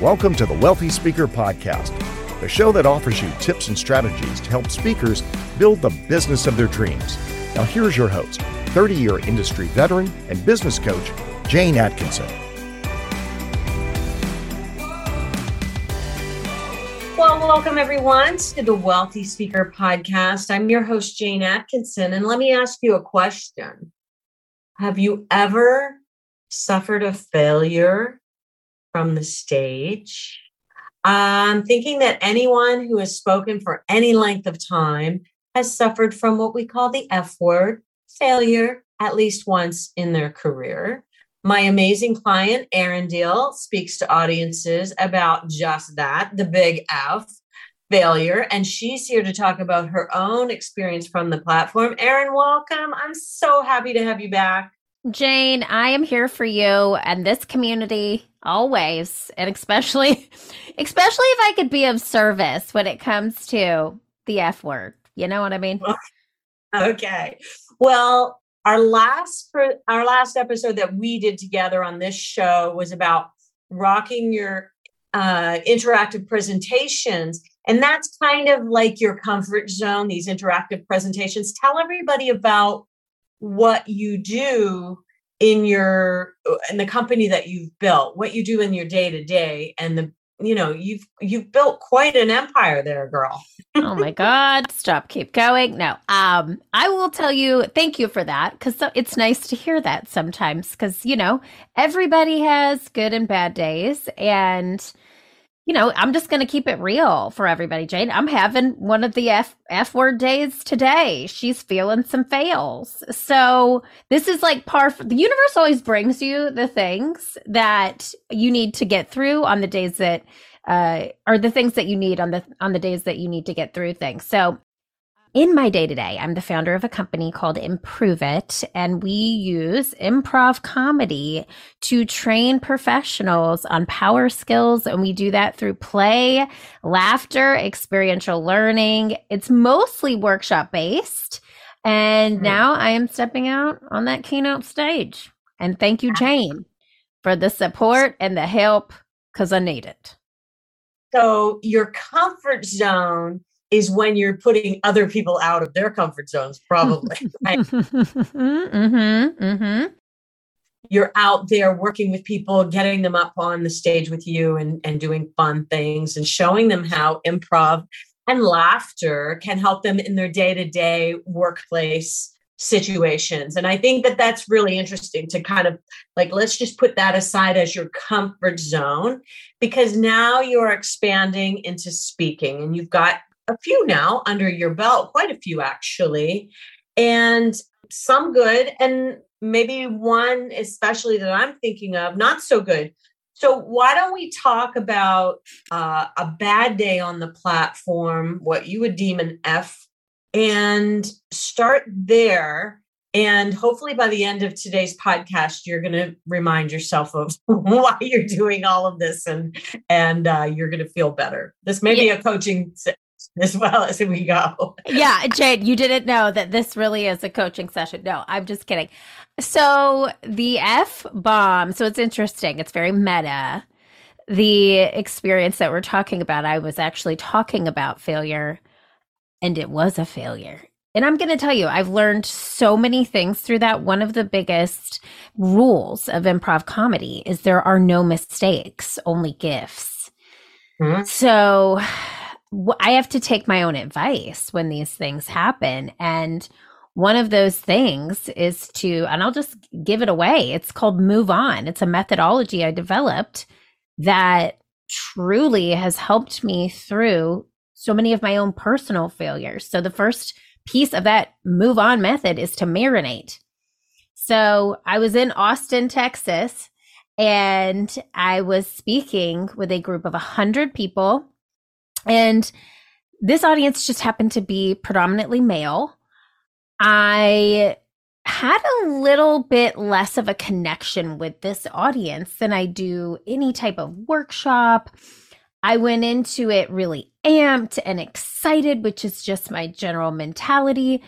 Welcome to the Wealthy Speaker Podcast, the show that offers you tips and strategies to help speakers build the business of their dreams. Now, here's your host, 30 year industry veteran and business coach, Jane Atkinson. Well, welcome everyone to the Wealthy Speaker Podcast. I'm your host, Jane Atkinson, and let me ask you a question. Have you ever suffered a failure from the stage. I'm thinking that anyone who has spoken for any length of time has suffered from what we call the F word, failure, at least once in their career. My amazing client, Erin Diehl, speaks to audiences about just that, the big F, failure. And she's here to talk about her own experience from the platform. Erin, welcome. I'm so happy to have you back. Jane, I am here for you and this community always, and especially especially if I could be of service when it comes to the F word. You know what I mean? Okay. Well, our last our last episode that we did together on this show was about rocking your uh, interactive presentations and that's kind of like your comfort zone these interactive presentations tell everybody about what you do in your in the company that you've built what you do in your day to day and the you know you've you've built quite an empire there girl. Oh my god stop keep going. No um i will tell you thank you for that because it's nice to hear that sometimes because you know everybody has good and bad days and you know, I'm just going to keep it real for everybody, Jane. I'm having one of the F, F word days today. She's feeling some fails. So this is like par. The universe always brings you the things that you need to get through on the days that, uh, or the things that you need on the, on the days that you need to get through things. So in my day to day, I'm the founder of a company called Improv It, and we use improv comedy to train professionals on power skills. And we do that through play, laughter, experiential learning. It's mostly workshop based. And mm-hmm. now I am stepping out on that keynote stage. And thank you, Jane, for the support and the help because I need it. So, your comfort zone is when you're putting other people out of their comfort zones, probably. Right? mm-hmm, mm-hmm. You're out there working with people, getting them up on the stage with you and, and doing fun things and showing them how improv and laughter can help them in their day to day workplace situations. And I think that that's really interesting to kind of like, let's just put that aside as your comfort zone because now you're expanding into speaking and you've got a few now under your belt, quite a few actually, and some good, and maybe one especially that I'm thinking of, not so good. So, why don't we talk about uh, a bad day on the platform, what you would deem an F, and start there? And hopefully, by the end of today's podcast, you're going to remind yourself of why you're doing all of this, and and uh, you're going to feel better. This may yeah. be a coaching as well as we go. yeah, Jade, you didn't know that this really is a coaching session. No, I'm just kidding. So the F bomb, so it's interesting. It's very meta. The experience that we're talking about, I was actually talking about failure and it was a failure. And I'm going to tell you, I've learned so many things through that. One of the biggest rules of improv comedy is there are no mistakes, only gifts. Mm-hmm. So I have to take my own advice when these things happen. And one of those things is to, and I'll just give it away. It's called Move On. It's a methodology I developed that truly has helped me through so many of my own personal failures. So the first piece of that Move On method is to marinate. So I was in Austin, Texas, and I was speaking with a group of 100 people and this audience just happened to be predominantly male. I had a little bit less of a connection with this audience than I do any type of workshop. I went into it really amped and excited, which is just my general mentality.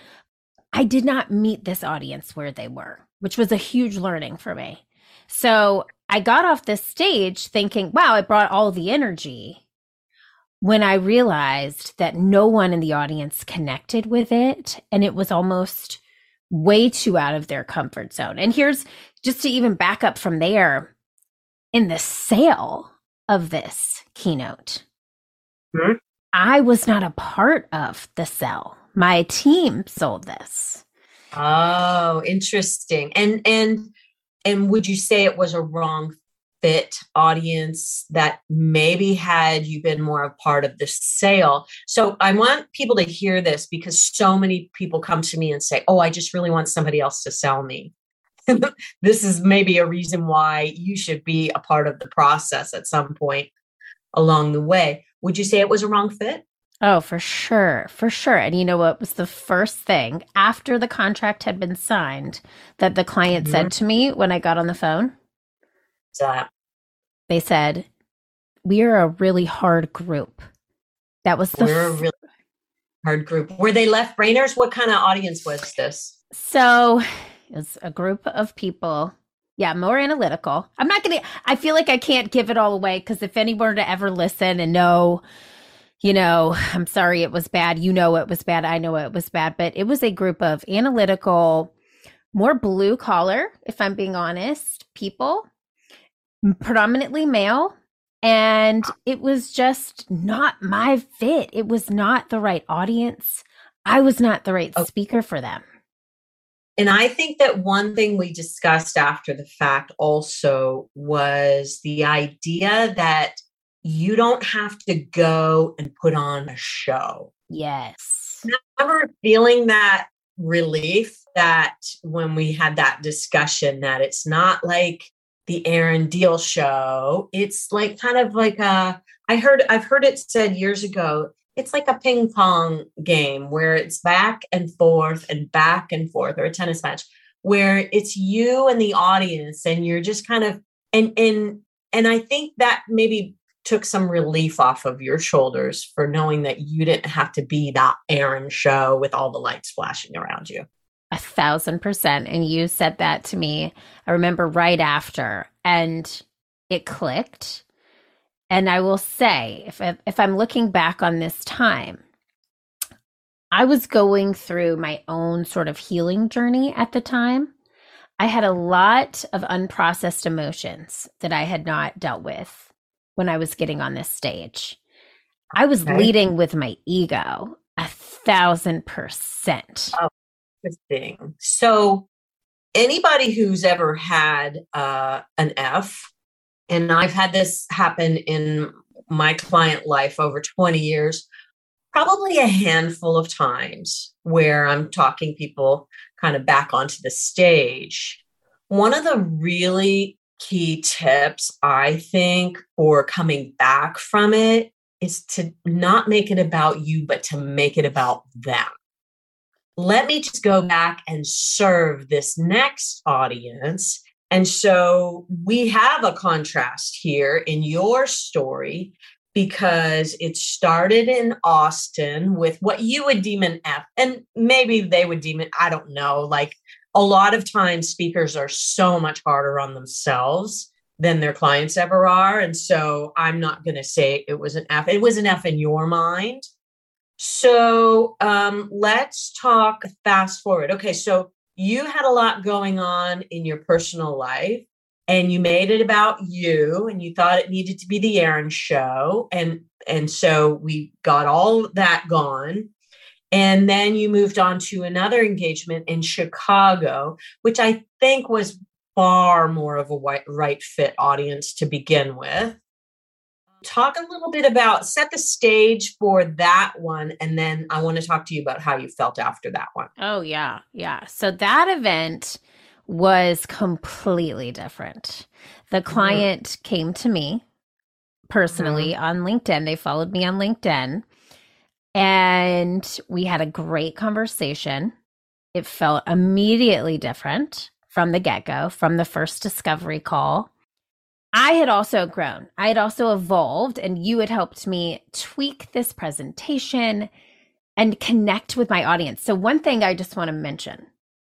I did not meet this audience where they were, which was a huge learning for me. So I got off this stage thinking, wow, I brought all the energy. When I realized that no one in the audience connected with it, and it was almost way too out of their comfort zone. And here's just to even back up from there in the sale of this keynote, Hmm? I was not a part of the sell. My team sold this. Oh, interesting. And and and would you say it was a wrong fit audience that maybe had you been more a part of the sale? So I want people to hear this because so many people come to me and say, "Oh, I just really want somebody else to sell me." this is maybe a reason why you should be a part of the process at some point along the way. Would you say it was a wrong fit? Oh, for sure. For sure. And you know what was the first thing after the contract had been signed that the client Mhm. said to me when I got on the phone? Uh, They said, We are a really hard group. That was the we're a really hard group. Were they left brainers? What kind of audience was this? So it's a group of people. Yeah, more analytical. I'm not going to, I feel like I can't give it all away because if anyone were to ever listen and know, you know, I'm sorry it was bad, you know it was bad, I know it was bad, but it was a group of analytical, more blue collar, if I'm being honest, people, predominantly male. And ah. it was just not my fit. It was not the right audience. I was not the right Okay. speaker for them. And I think that one thing we discussed after the fact also was the idea that you don't have to go and put on a show. Yes. I remember feeling that relief that when we had that discussion that it's not like the Erin Diehl show. It's like kind of like a I heard I've heard it said years ago. It's like a ping pong game where it's back and forth and back and forth or a tennis match where it's you and the audience and you're just kind of and and and I think that maybe took some relief off of your shoulders for knowing that you didn't have to be that Erin show with all the lights flashing around you. A thousand percent. And you said that to me. I remember right after, and it clicked. And I will say, if if I'm looking back on this time, I was going through my own sort of healing journey at the time. I had a lot of unprocessed emotions that I had not dealt with when I was getting on this stage. I was Okay. leading with my ego a thousand percent. Oh. Interesting. So, anybody who's ever had uh, an F, and I've had this happen in my client life over 20 years, probably a handful of times where I'm talking people kind of back onto the stage. One of the really key tips, I think, for coming back from it is to not make it about you, but to make it about them let me just go back and serve this next audience. And so we have a contrast here in your story because it started in Austin with what you would deem an F, and maybe they would deem it, I don't know. Like a lot of times, speakers are so much harder on themselves than their clients ever are. And so I'm not going to say it was an F, it was an F in your mind. So um, let's talk fast forward. Okay, so you had a lot going on in your personal life, and you made it about you, and you thought it needed to be the Erin show, and and so we got all that gone, and then you moved on to another engagement in Chicago, which I think was far more of a white, right fit audience to begin with talk a little bit about set the stage for that one and then i want to talk to you about how you felt after that one Oh, yeah. Yeah. So that event was completely different. The mm-hmm. client came to me personally mm-hmm. on LinkedIn. They followed me on LinkedIn and we had a great conversation. It felt immediately different from the get go, from the first discovery call. I had also grown, I had also evolved, and you had helped me tweak this presentation and connect with my audience. So, one thing I just want to mention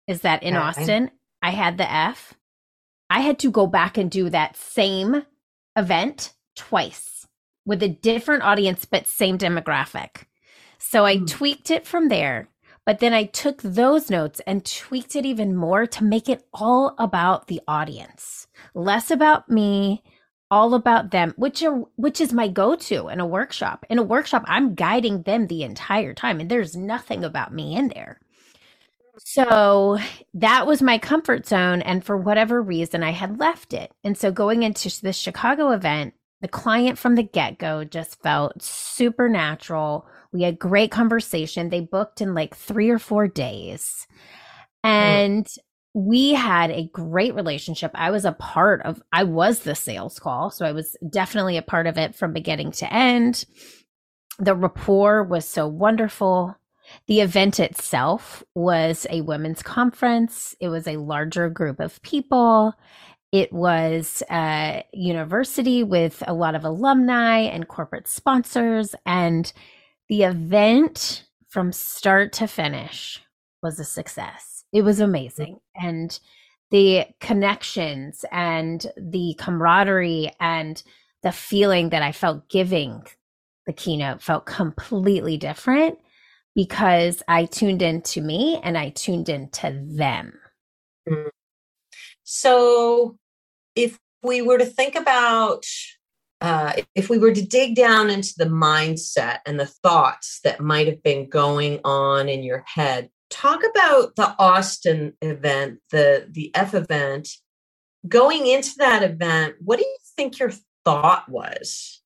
is that in Okay. Austin, I had the F. I had to go back and do that same event twice with a different audience, but same demographic. So I mm. tweaked it from there. But then I took those notes and tweaked it even more to make it all about the audience, less about me, all about them, which are which is my go-to in a workshop. In a workshop, I'm guiding them the entire time and there's nothing about me in there. So that was my comfort zone and for whatever reason I had left it. And so going into this Chicago event, the client from the get-go just felt supernatural we had great conversation. They booked in like three or four days. And mm. we had a great relationship. I was a part of, I was the sales call. So I was definitely a part of it from beginning to end. The rapport was so wonderful. The event itself was a women's conference, it was a larger group of people. It was a university with a lot of alumni and corporate sponsors. And the event from start to finish was a success. It was amazing. And the connections and the camaraderie and the feeling that I felt giving the keynote felt completely different because I tuned into me and I tuned into them. Mm. So, if we were to think about uh, if we were to dig down into the mindset and the thoughts that might have been going on in your head, talk about the Austin event, the the F event. Going into that event, what do you think your thought was?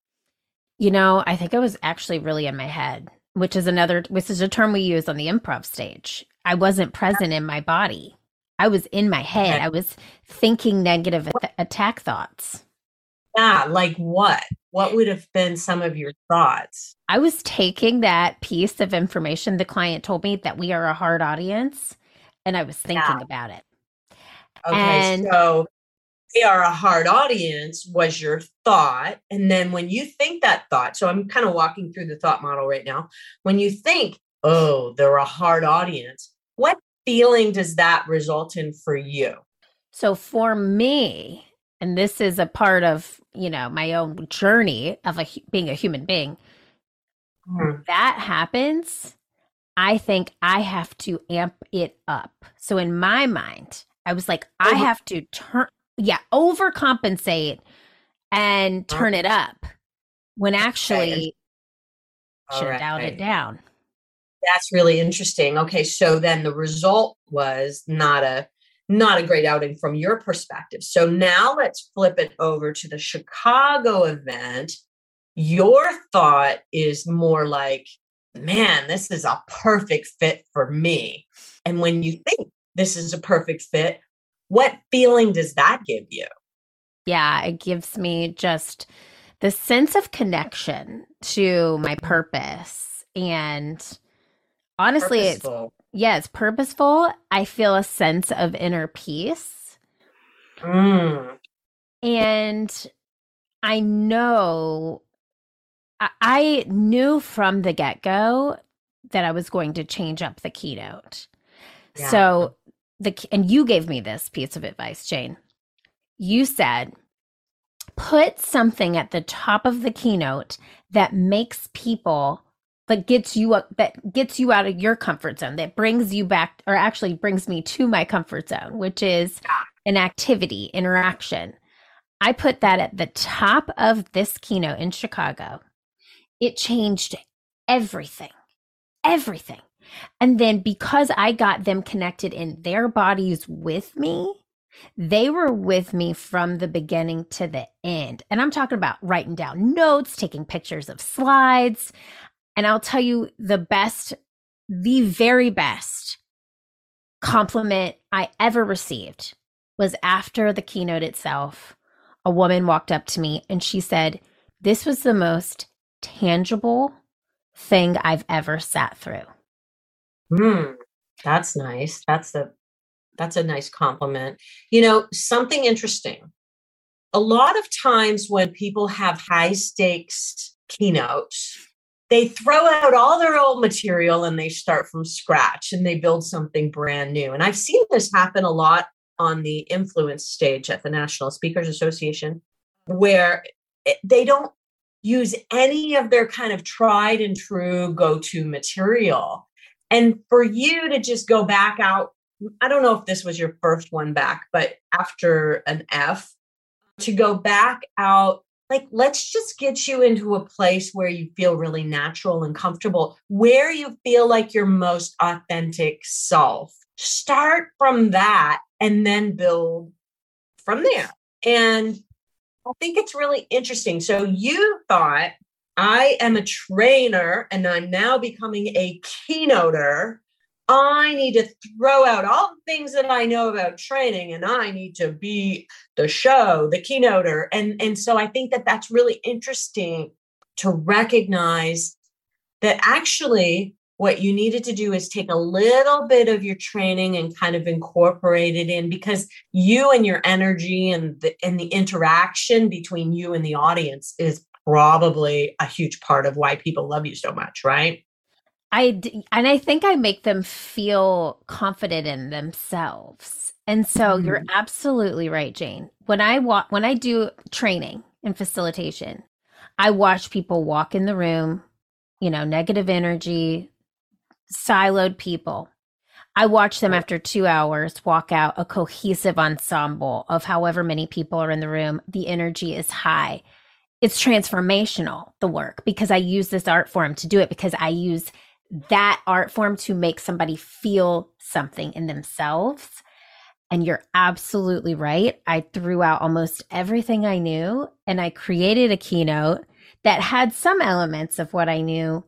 You know, I think I was actually really in my head, which is another, which is a term we use on the improv stage. I wasn't present in my body. I was in my head. I was thinking negative attack thoughts. Yeah, like what? What would have been some of your thoughts? I was taking that piece of information the client told me that we are a hard audience, and I was thinking yeah. about it. Okay, and so we are a hard audience was your thought. And then when you think that thought, so I'm kind of walking through the thought model right now. When you think, oh, they're a hard audience, what feeling does that result in for you? So for me, and this is a part of you know my own journey of a, being a human being. Mm. that happens i think i have to amp it up. So in my mind i was like i have to turn yeah overcompensate and turn it up when actually should right. dial it down. That's really interesting. Okay so then the result was not a not a great outing from your perspective. So now let's flip it over to the Chicago event. Your thought is more like, man, this is a perfect fit for me. And when you think this is a perfect fit, what feeling does that give you? Yeah, it gives me just the sense of connection to my mm-hmm. purpose. And honestly, Purposeful. It's yes, purposeful. I feel a sense of inner peace. Mm. And I know, I, I knew from the get go that I was going to change up the keynote. Yeah. So, the, and you gave me this piece of advice, Jane. You said, put something at the top of the keynote that makes people that gets you up that gets you out of your comfort zone that brings you back or actually brings me to my comfort zone which is an activity interaction i put that at the top of this keynote in chicago it changed everything everything and then because i got them connected in their bodies with me they were with me from the beginning to the end. And I'm talking about writing down notes, taking pictures of slides. And I'll tell you the best, the very best compliment I ever received was after the keynote itself. A woman walked up to me and she said, This was the most tangible thing I've ever sat through. Hmm, that's nice. That's a that's a nice compliment. You know, something interesting. A lot of times when people have high stakes keynotes, they throw out all their old material and they start from scratch and they build something brand new. And I've seen this happen a lot on the influence stage at the National Speakers Association, where they don't use any of their kind of tried and true go to material. And for you to just go back out, I don't know if this was your first one back, but after an F, to go back out like let's just get you into a place where you feel really natural and comfortable where you feel like your most authentic self. Start from that and then build from there. And i think it's really interesting. So you thought i am a trainer and i'm now becoming a keynoter I need to throw out all the things that I know about training and I need to be the show, the keynoter. And, and so I think that that's really interesting to recognize that actually what you needed to do is take a little bit of your training and kind of incorporate it in because you and your energy and the, and the interaction between you and the audience is probably a huge part of why people love you so much, right? I and I think I make them feel confident in themselves. And so mm. you're absolutely right, Jane. When I walk when I do training and facilitation, I watch people walk in the room, you know, negative energy, siloed people. I watch them after 2 hours walk out a cohesive ensemble of however many people are in the room. The energy is high. It's transformational, the work, because I use this art form to do it because I use that art form to make somebody feel something in themselves. And you're absolutely right. I threw out almost everything I knew and I created a keynote that had some elements of what I knew,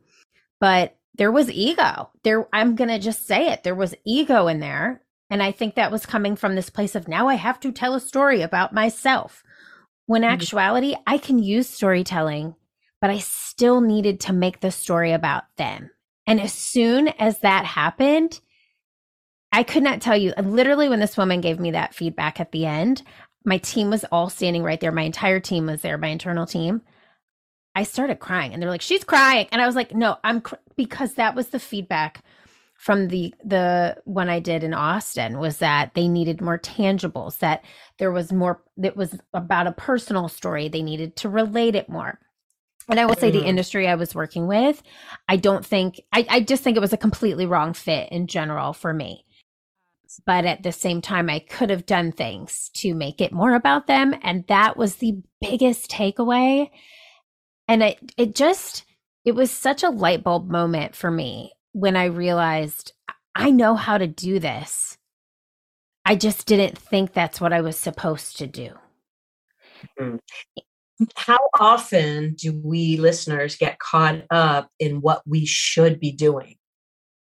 but there was ego. There I'm going to just say it. There was ego in there, and I think that was coming from this place of now I have to tell a story about myself. When mm-hmm. actuality, I can use storytelling, but I still needed to make the story about them and as soon as that happened, I could not tell you. Literally, when this woman gave me that feedback at the end, my team was all standing right there. My entire team was there, my internal team. I started crying and they're like, she's crying. And I was like, no, I'm cr-, because that was the feedback from the the one I did in Austin was that they needed more tangibles, that there was more that was about a personal story. They needed to relate it more. And I will say the mm-hmm. industry I was working with, I don't think, I, I just think it was a completely wrong fit in general for me. But at the same time, I could have done things to make it more about them. And that was the biggest takeaway. And it, it just, it was such a light bulb moment for me when I realized I know how to do this. I just didn't think that's what I was supposed to do. Mm-hmm how often do we listeners get caught up in what we should be doing?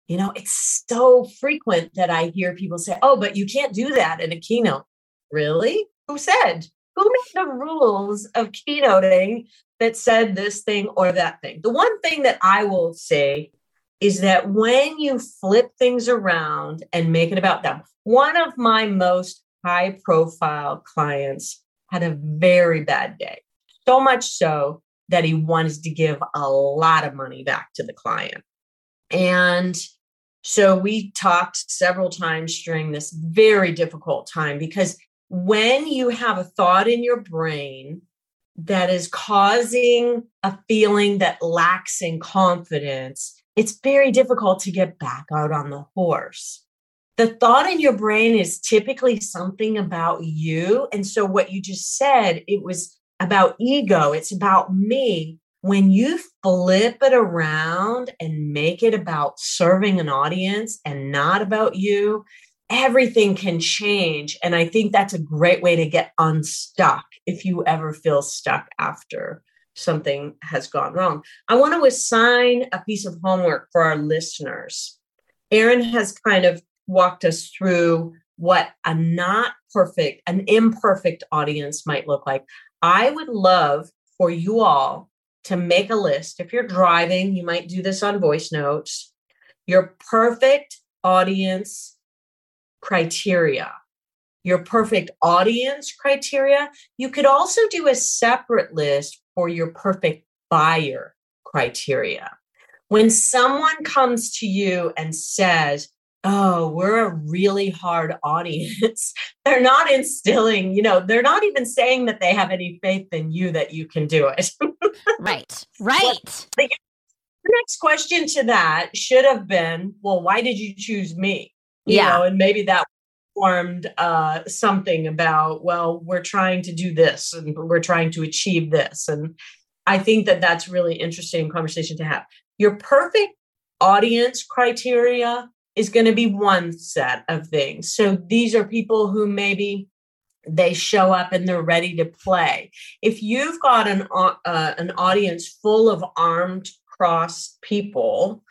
You know, it's so frequent that I hear people say, oh, but you can't do that in a keynote. Really? Who said? Who made the rules of keynoting that said this thing or that thing? The one thing that I will say is that when you flip things around and make it about them, one of my most high profile clients had a very bad day so much so that he wanted to give a lot of money back to the client. And so we talked several times during this very difficult time because when you have a thought in your brain that is causing a feeling that lacks in confidence, it's very difficult to get back out on the horse. The thought in your brain is typically something about you. And so, what you just said, it was about ego, it's about me. When you flip it around and make it about serving an audience and not about you, everything can change. And I think that's a great way to get unstuck if you ever feel stuck after something has gone wrong. I want to assign a piece of homework for our listeners. Erin has kind of walked us through what a not perfect, an imperfect audience might look like. I would love for you all to make a list. If you're driving, you might do this on voice notes. Your perfect audience criteria. Your perfect audience criteria. You could also do a separate list for your perfect buyer criteria. When someone comes to you and says, oh, we're a really hard audience. they're not instilling, you know, they're not even saying that they have any faith in you that you can do it. right, right. Well, the next question to that should have been, well, why did you choose me? You yeah. know, and maybe that formed uh, something about, well, we're trying to do this and we're trying to achieve this. And I think that that's really interesting conversation to have. Your perfect audience criteria is going to be one set of things. So these are people who maybe they show up and they're ready to play. If you've got an uh, an audience full of armed cross people,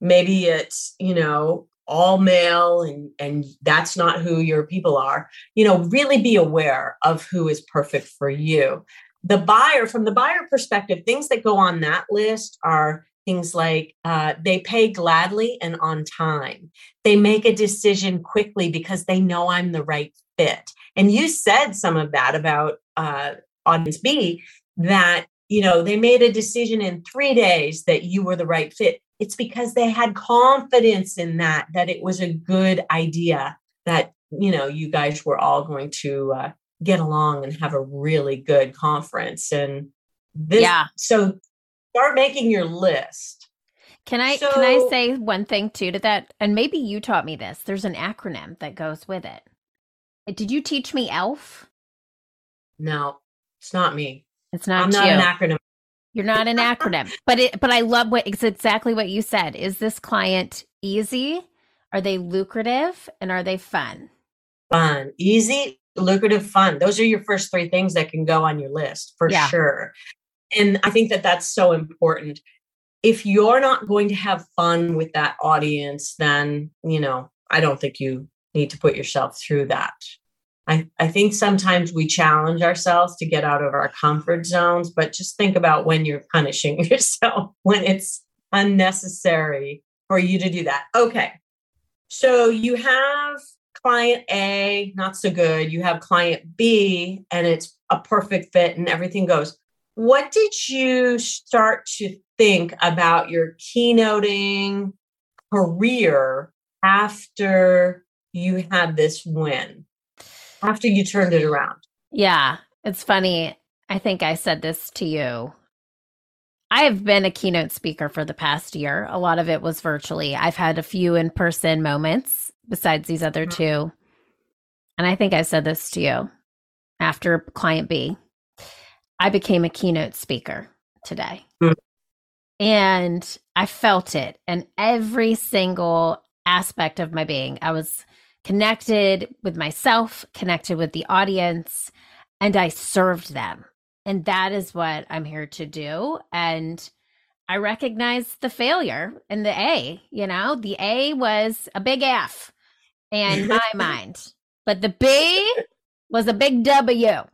maybe it's, you know, all male and and that's not who your people are. You know, really be aware of who is perfect for you. The buyer from the buyer perspective, things that go on that list are things like uh, they pay gladly and on time. They make a decision quickly because they know I'm the right fit. And you said some of that about uh, audience B that you know they made a decision in three days that you were the right fit. It's because they had confidence in that that it was a good idea that you know you guys were all going to uh, get along and have a really good conference and this yeah so start making your list. Can I so, can I say one thing too to that? And maybe you taught me this. There's an acronym that goes with it. Did you teach me ELF? No, it's not me. It's not. I'm not you. an acronym. You're not an acronym, but it. But I love what it's exactly what you said. Is this client easy? Are they lucrative? And are they fun? Fun, easy, lucrative, fun. Those are your first three things that can go on your list for yeah. sure. And I think that that's so important. If you're not going to have fun with that audience, then, you know, I don't think you need to put yourself through that. I, I think sometimes we challenge ourselves to get out of our comfort zones, but just think about when you're punishing yourself, when it's unnecessary for you to do that. Okay. So you have client A, not so good. You have client B, and it's a perfect fit and everything goes. What did you start to think about your keynoting career after you had this win? After you turned it around? Yeah, it's funny. I think I said this to you. I have been a keynote speaker for the past year. A lot of it was virtually. I've had a few in person moments besides these other mm-hmm. two. And I think I said this to you after client B. I became a keynote speaker today. Mm. And I felt it in every single aspect of my being. I was connected with myself, connected with the audience, and I served them. And that is what I'm here to do. And I recognize the failure in the A, you know, the A was a big F in my mind, but the B was a big W.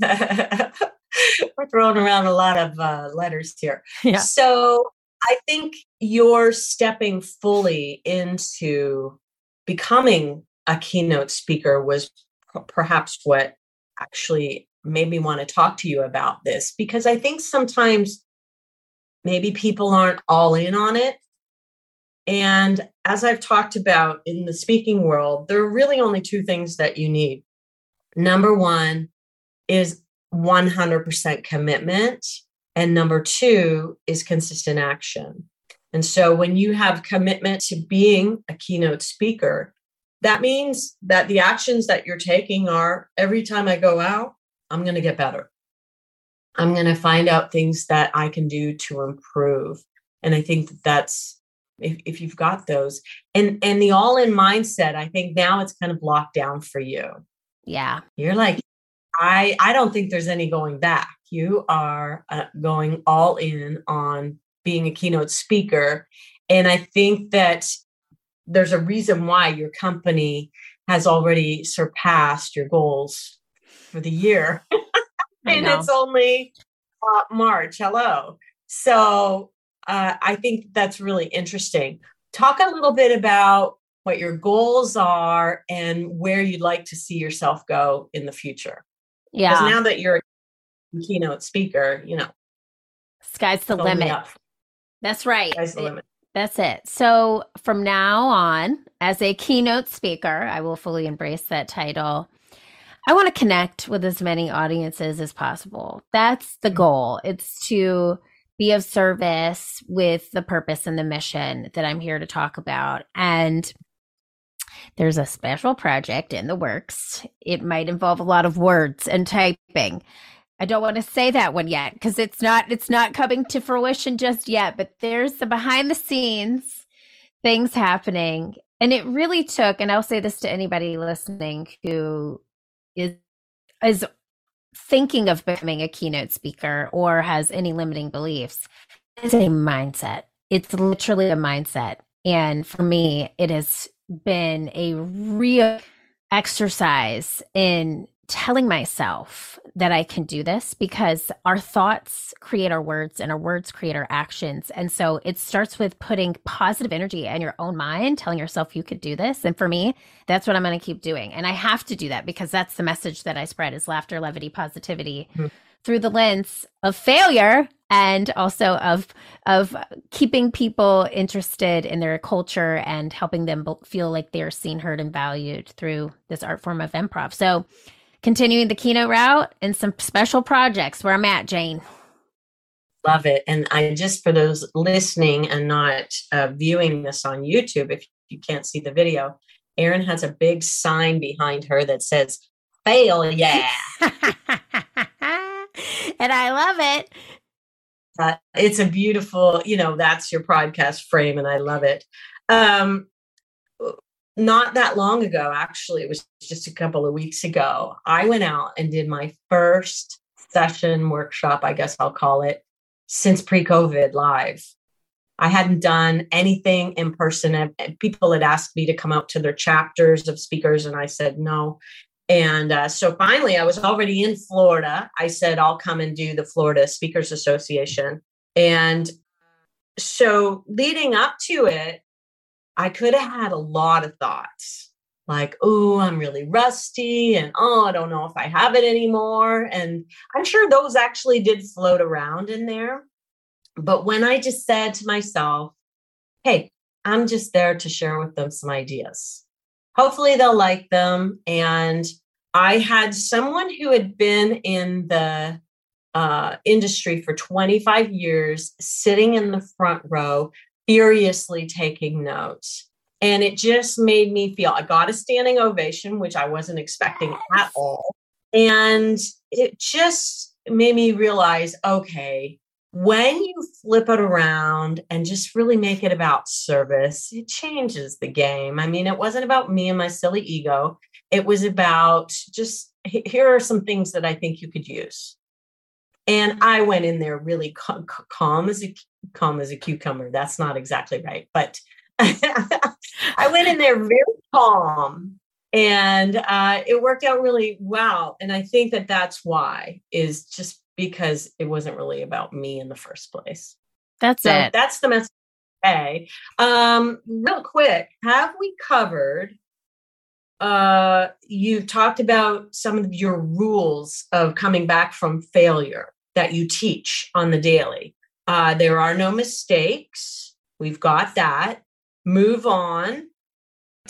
We're throwing around a lot of uh, letters here. Yeah. So I think you're stepping fully into becoming a keynote speaker was p- perhaps what actually made me want to talk to you about this because I think sometimes maybe people aren't all in on it. And as I've talked about in the speaking world, there are really only two things that you need. Number one is 100% commitment. And number two is consistent action. And so when you have commitment to being a keynote speaker, that means that the actions that you're taking are every time I go out, I'm going to get better. I'm going to find out things that I can do to improve. And I think that that's if, if you've got those and and the all in mindset, I think now it's kind of locked down for you. Yeah. You're like, I I don't think there's any going back. You are uh, going all in on being a keynote speaker, and I think that there's a reason why your company has already surpassed your goals for the year, and it's only uh, March. Hello, so uh, I think that's really interesting. Talk a little bit about what your goals are and where you'd like to see yourself go in the future. Yeah. Because now that you're a keynote speaker, you know, sky's the limit. That's right. Sky's the limit. That's it. So from now on, as a keynote speaker, I will fully embrace that title. I want to connect with as many audiences as possible. That's the mm-hmm. goal. It's to be of service with the purpose and the mission that I'm here to talk about. And there's a special project in the works. It might involve a lot of words and typing. I don't want to say that one yet because it's not it's not coming to fruition just yet, but there's the behind the scenes things happening. And it really took, and I'll say this to anybody listening who is is thinking of becoming a keynote speaker or has any limiting beliefs it's a mindset it's literally a mindset and for me it has been a real exercise in telling myself that I can do this because our thoughts create our words and our words create our actions. And so it starts with putting positive energy in your own mind, telling yourself you could do this. And for me, that's what I'm going to keep doing. And I have to do that because that's the message that I spread is laughter, levity, positivity mm-hmm. Through the lens of failure and also of of keeping people interested in their culture and helping them feel like they're seen, heard and valued through this art form of improv. So continuing the keynote route and some special projects where I'm at, Jane. Love it. And I just, for those listening and not uh, viewing this on YouTube, if you can't see the video, Erin has a big sign behind her that says, fail, yeah. and I love it. Uh, it's a beautiful, you know, that's your podcast frame, and I love it. Um, not that long ago, actually, it was just a couple of weeks ago, I went out and did my first session workshop, I guess I'll call it, since pre COVID live. I hadn't done anything in person. People had asked me to come out to their chapters of speakers, and I said no. And uh, so finally, I was already in Florida. I said, I'll come and do the Florida Speakers Association. And so leading up to it, I could have had a lot of thoughts like, oh, I'm really rusty, and oh, I don't know if I have it anymore. And I'm sure those actually did float around in there. But when I just said to myself, hey, I'm just there to share with them some ideas. Hopefully, they'll like them. And I had someone who had been in the uh, industry for 25 years sitting in the front row furiously taking notes. And it just made me feel I got a standing ovation, which I wasn't expecting at all. And it just made me realize okay, when you flip it around and just really make it about service, it changes the game. I mean, it wasn't about me and my silly ego. It was about just here are some things that I think you could use. And I went in there really calm, as a calm as a cucumber. That's not exactly right, but I went in there very calm and uh, it worked out really well. And I think that that's why is just because it wasn't really about me in the first place. That's so it. That's the message. Okay. Um, real quick, have we covered? Uh, you talked about some of your rules of coming back from failure that you teach on the daily. Uh, there are no mistakes. We've got that. Move on.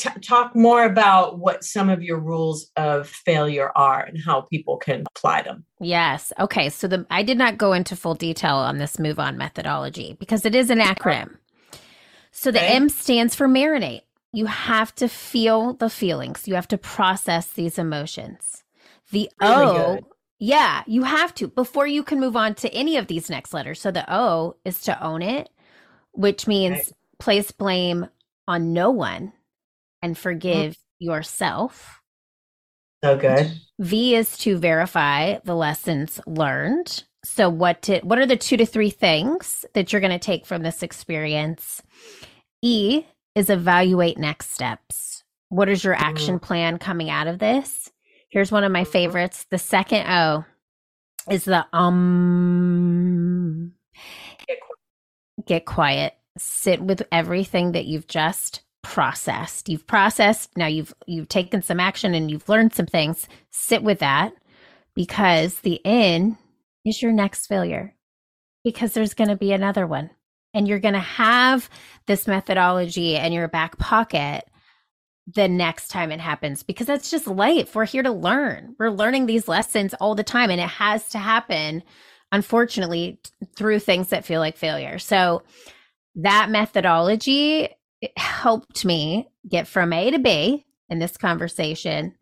T- talk more about what some of your rules of failure are and how people can apply them. Yes. Okay. So the I did not go into full detail on this move on methodology because it is an acronym. So the okay. M stands for marinate. You have to feel the feelings. You have to process these emotions. The really O good. Yeah, you have to before you can move on to any of these next letters. So the O is to own it, which means right. place blame on no one and forgive mm-hmm. yourself. So good. V is to verify the lessons learned. So what to, what are the two to three things that you're going to take from this experience? E is evaluate next steps. What is your action mm-hmm. plan coming out of this? Here's one of my favorites. The second O is the um. Get quiet. Sit with everything that you've just processed. You've processed. Now you've you've taken some action and you've learned some things. Sit with that because the N is your next failure because there's going to be another one. And you're going to have this methodology in your back pocket the next time it happens because that's just life. We're here to learn. We're learning these lessons all the time, and it has to happen, unfortunately, through things that feel like failure. So, that methodology helped me get from A to B in this conversation.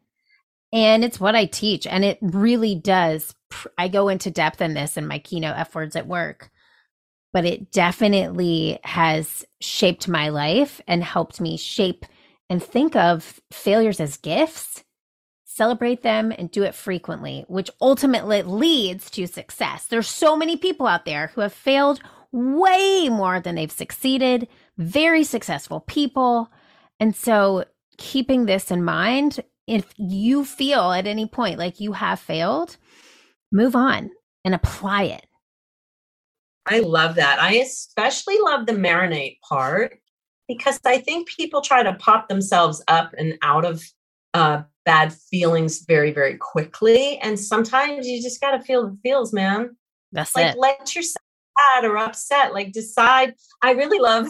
And it's what I teach. And it really does. I go into depth in this in my keynote F words at work, but it definitely has shaped my life and helped me shape and think of failures as gifts, celebrate them, and do it frequently, which ultimately leads to success. There's so many people out there who have failed way more than they've succeeded, very successful people. And so, keeping this in mind, if you feel at any point like you have failed, move on and apply it. I love that. I especially love the marinate part because I think people try to pop themselves up and out of uh, bad feelings very, very quickly. And sometimes you just got to feel the feels, man. That's like, it. let yourself sad or upset. Like decide. I really love.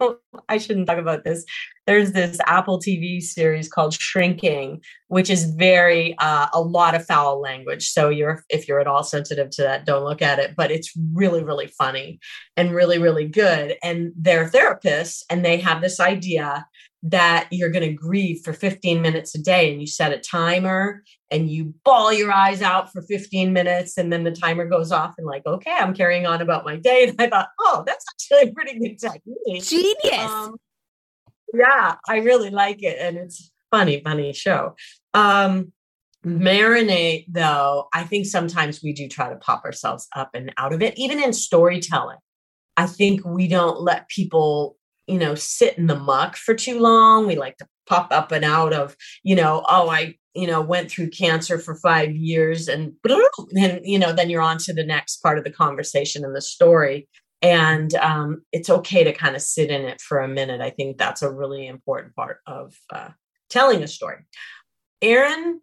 I shouldn't talk about this. There's this Apple TV series called Shrinking, which is very uh, a lot of foul language. So you're if you're at all sensitive to that, don't look at it. But it's really really funny and really really good. And they're therapists, and they have this idea that you're going to grieve for 15 minutes a day and you set a timer and you bawl your eyes out for 15 minutes and then the timer goes off and like okay i'm carrying on about my day and i thought oh that's actually a pretty good technique genius um, yeah i really like it and it's funny funny show um marinate though i think sometimes we do try to pop ourselves up and out of it even in storytelling i think we don't let people you know, sit in the muck for too long. We like to pop up and out of, you know, oh, I, you know, went through cancer for five years and, and you know, then you're on to the next part of the conversation and the story. And um, it's okay to kind of sit in it for a minute. I think that's a really important part of uh, telling a story. Erin,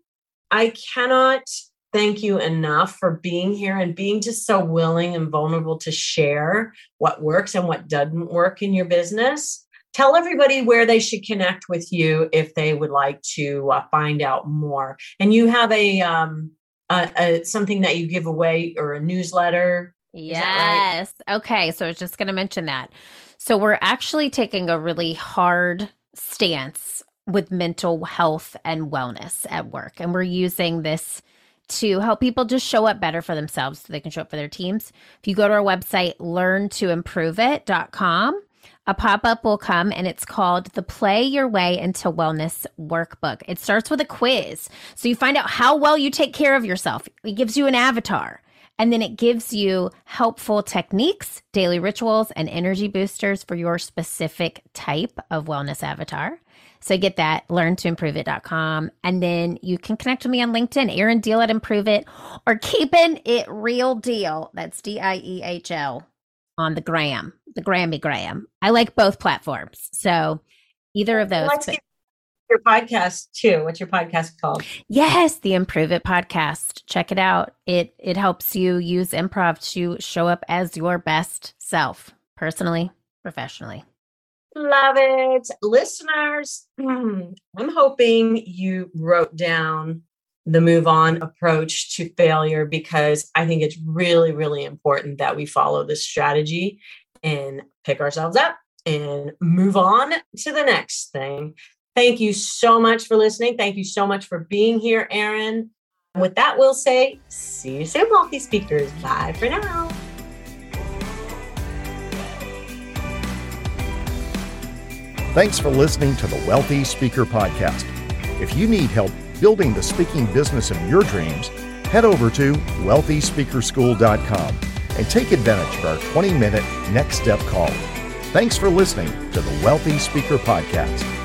I cannot thank you enough for being here and being just so willing and vulnerable to share what works and what doesn't work in your business. Tell everybody where they should connect with you if they would like to uh, find out more. And you have a, um, a, a something that you give away or a newsletter. Yes. Right? Okay. So I was just going to mention that. So we're actually taking a really hard stance with mental health and wellness at work. And we're using this to help people just show up better for themselves so they can show up for their teams. If you go to our website, learntoimprovit.com, a pop up will come and it's called the Play Your Way into Wellness Workbook. It starts with a quiz. So you find out how well you take care of yourself. It gives you an avatar. And then it gives you helpful techniques, daily rituals, and energy boosters for your specific type of wellness avatar. So get that, learntoimprovit.com. And then you can connect with me on LinkedIn, Erin Diehl at Improv It, or Keeping It Real Diehl. That's D I E H L on the gram, the Grammy Gram. I like both platforms. So either of those. But- your podcast too. What's your podcast called? Yes, the Improv It podcast. Check it out. It it helps you use improv to show up as your best self, personally, professionally. Love it. Listeners, I'm hoping you wrote down the move on approach to failure because I think it's really, really important that we follow this strategy and pick ourselves up and move on to the next thing. Thank you so much for listening. Thank you so much for being here, Erin. With that, we'll say, see you soon, wealthy speakers. Bye for now. Thanks for listening to the Wealthy Speaker Podcast. If you need help building the speaking business of your dreams, head over to wealthyspeakerschool.com and take advantage of our 20 minute next step call. Thanks for listening to the Wealthy Speaker Podcast.